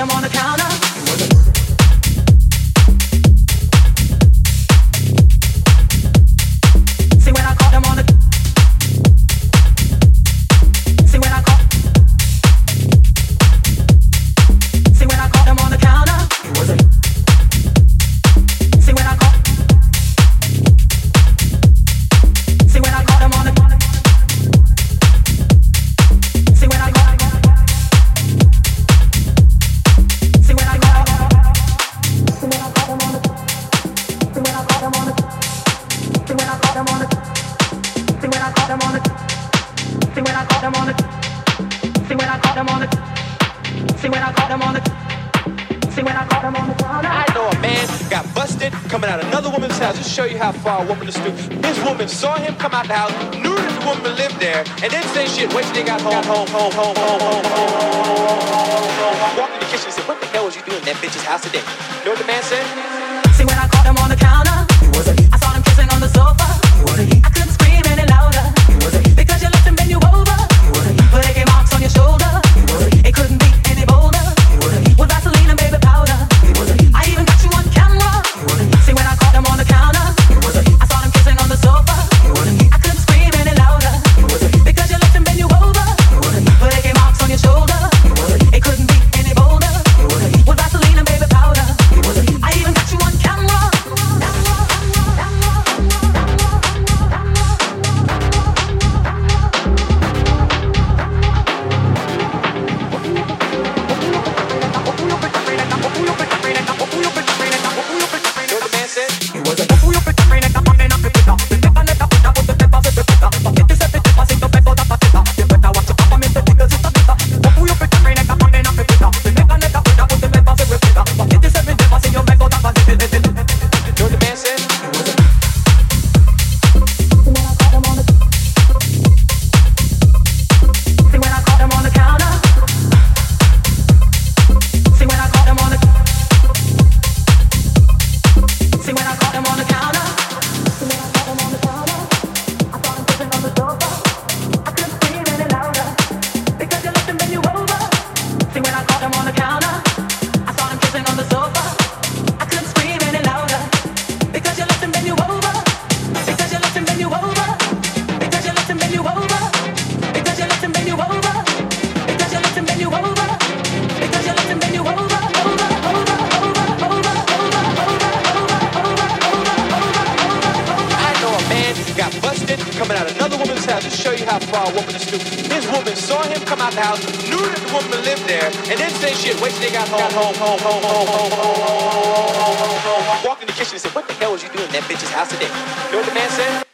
I'm on the counter. I know a man got busted coming out another woman's house. Just show you how far a woman is stupid. This woman saw him come out the house, knew this woman lived there, and then say shit. Wait till they got home, home, home, home, home, home, home, home, Walked in the kitchen and said, "What the hell was you doing in that bitch's house today?" You know what the man said? See, when I caught him on the counter. out for a woman to stoop. This woman saw him come out the house, knew that the woman lived there, and then said shit, wait till they got home, home, home, home, home, home, home, home, home, home, home. Walked in the kitchen and said, what the hell was you doing in that bitch's house today? You know what the man said?